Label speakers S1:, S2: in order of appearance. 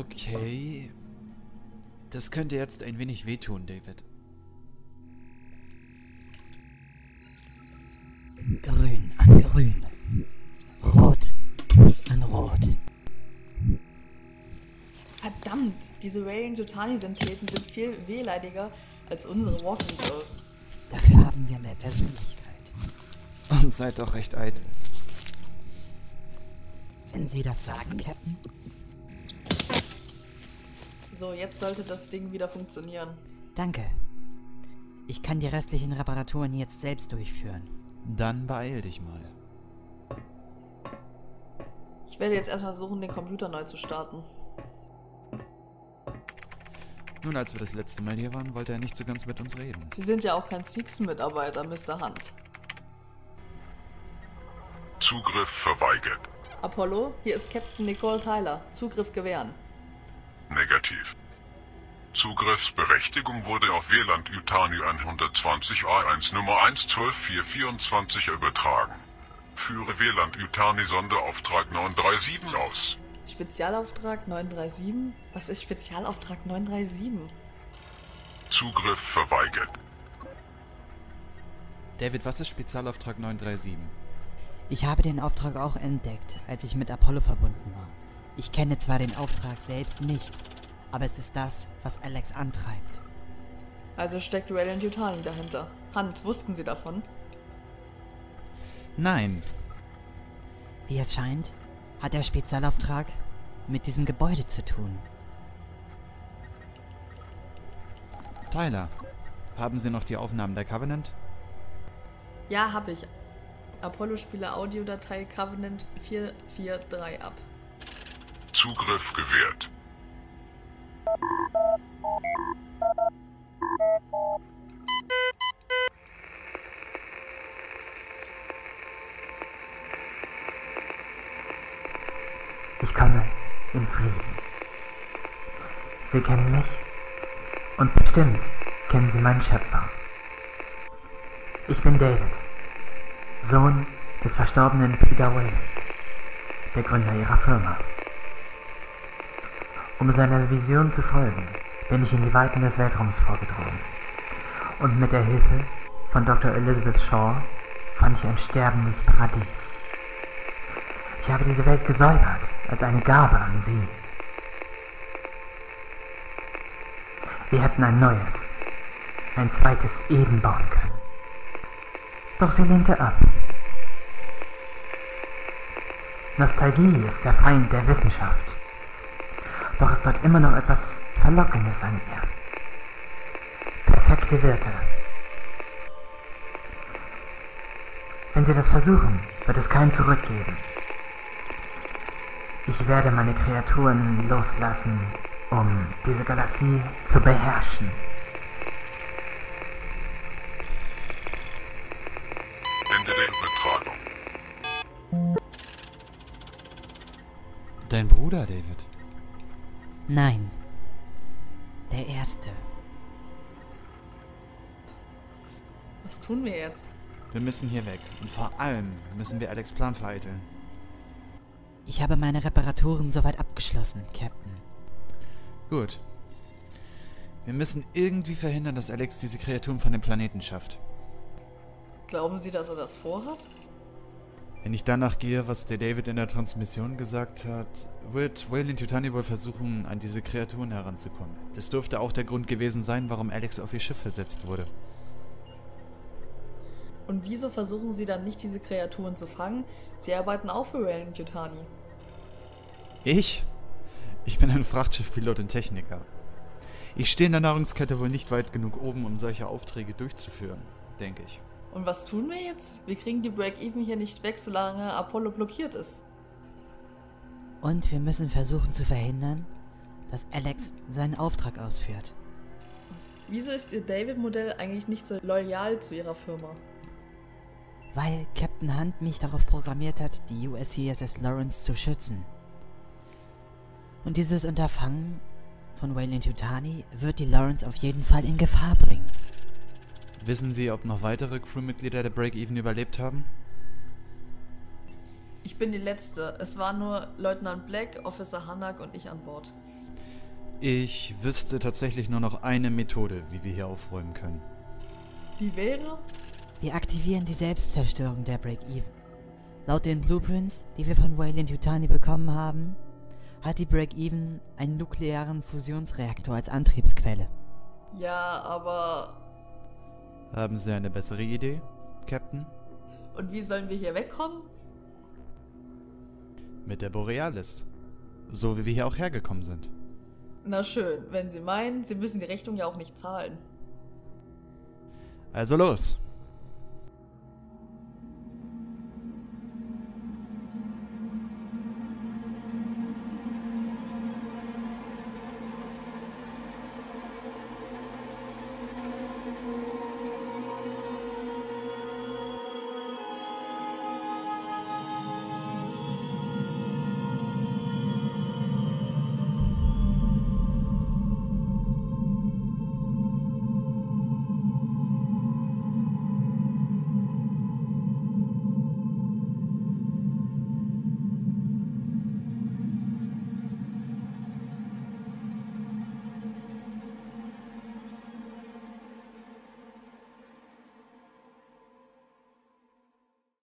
S1: Okay. Das könnte jetzt ein wenig wehtun, David.
S2: Grün an grün. Rot an rot.
S3: Verdammt, diese Raylan-Yutani-Syntheten sind viel wehleidiger als unsere Walking Girls.
S2: Dafür haben wir mehr Persönlichkeit.
S1: Und seid doch recht eitel.
S2: Wenn Sie das sagen, Captain.
S3: So, jetzt sollte das Ding wieder funktionieren.
S2: Danke. Ich kann die restlichen Reparaturen jetzt selbst durchführen.
S1: Dann beeil dich mal.
S3: Ich werde jetzt erstmal versuchen, den Computer neu zu starten.
S1: Nun, als wir das letzte Mal hier waren, wollte er nicht so ganz mit uns reden.
S3: Wir sind ja auch kein Six-Mitarbeiter, Mr. Hunt.
S4: Zugriff verweigert.
S3: Apollo, hier ist Captain Nicole Tyler. Zugriff gewähren.
S4: Negativ. Zugriffsberechtigung wurde auf WLAN Yutani 120A1 Nummer 112424 übertragen. Führe WLAN Yutani Sonderauftrag 937 aus.
S3: Spezialauftrag 937? Was ist Spezialauftrag 937?
S4: Zugriff verweigert.
S1: David, was ist Spezialauftrag 937?
S2: Ich habe den Auftrag auch entdeckt, als ich mit Apollo verbunden war. Ich kenne zwar den Auftrag selbst nicht, aber es ist das, was Alex antreibt.
S3: Also steckt Raylan Yutani dahinter. Hunt, wussten Sie davon?
S1: Nein.
S2: Wie es scheint, hat der Spezialauftrag mit diesem Gebäude zu tun.
S1: Tyler, haben Sie noch die Aufnahmen der Covenant?
S3: Ja, hab ich. Apollo spiele Audiodatei Covenant 443 ab.
S4: Zugriff gewährt.
S5: Ich komme in Frieden. Sie kennen mich und bestimmt kennen Sie meinen Schöpfer. Ich bin David, Sohn des verstorbenen Peter Wayland, der Gründer Ihrer Firma. Um seiner Vision zu folgen, bin ich in die Weiten des Weltraums vorgedrungen. Und mit der Hilfe von Dr. Elizabeth Shaw fand ich ein sterbendes Paradies. Ich habe diese Welt gesäubert als eine Gabe an Sie. Wir hätten ein neues, ein zweites Eden bauen können. Doch sie lehnte ab. Nostalgie ist der Feind der Wissenschaft. Doch ist dort immer noch etwas Verlockendes an ihr. Perfekte Wirte. Wenn Sie das versuchen, wird es kein Zurück geben. Ich werde meine Kreaturen loslassen, um diese Galaxie zu beherrschen.
S4: Ende der Übertragung.
S1: Dein Bruder, David.
S2: Nein. Der Erste.
S3: Was tun wir jetzt?
S1: Wir müssen hier weg. Und vor allem müssen wir Alex Plan vereiteln.
S2: Ich habe meine Reparaturen soweit abgeschlossen, Captain.
S1: Gut. Wir müssen irgendwie verhindern, dass Alex diese Kreaturen von dem Planeten schafft.
S3: Glauben Sie, dass er das vorhat?
S1: Wenn ich danach gehe, was der David in der Transmission gesagt hat, wird Wayland Yutani wohl versuchen, an diese Kreaturen heranzukommen. Das dürfte auch der Grund gewesen sein, warum Alex auf ihr Schiff versetzt wurde.
S3: Und wieso versuchen Sie dann nicht, diese Kreaturen zu fangen? Sie arbeiten auch für Raylan Yutani.
S1: Ich? Ich bin ein Frachtschiffpilot und Techniker. Ich stehe in der Nahrungskette wohl nicht weit genug oben, um solche Aufträge durchzuführen, denke ich.
S3: Und was tun wir jetzt? Wir kriegen die Break-Even hier nicht weg, solange Apollo blockiert ist.
S2: Und wir müssen versuchen zu verhindern, dass Alex seinen Auftrag ausführt.
S3: Wieso ist Ihr David-Modell eigentlich nicht so loyal zu Ihrer Firma?
S2: Weil Captain Hunt mich darauf programmiert hat, die USCSS Lawrence zu schützen. Und dieses Unterfangen von Wayland Yutani wird die Lawrence auf jeden Fall in Gefahr bringen.
S1: Wissen Sie, ob noch weitere Crewmitglieder der Break-Even überlebt haben?
S3: Ich bin die Letzte. Es waren nur Leutnant Black, Officer Hanak und ich an Bord.
S1: Ich wüsste tatsächlich nur noch eine Methode, wie wir hier aufräumen können.
S3: Die wäre?
S2: Wir aktivieren die Selbstzerstörung der Break-Even. Laut den Blueprints, die wir von Wayland Yutani bekommen haben, hat die Break-Even einen nuklearen Fusionsreaktor als Antriebsquelle.
S3: Ja, aber.
S1: Haben Sie eine bessere Idee, Captain?
S3: Und wie sollen wir hier wegkommen?
S1: Mit der Borealis. So wie wir hier auch hergekommen sind.
S3: Na schön, wenn Sie meinen, Sie müssen die Rechnung ja auch nicht zahlen.
S1: Also los!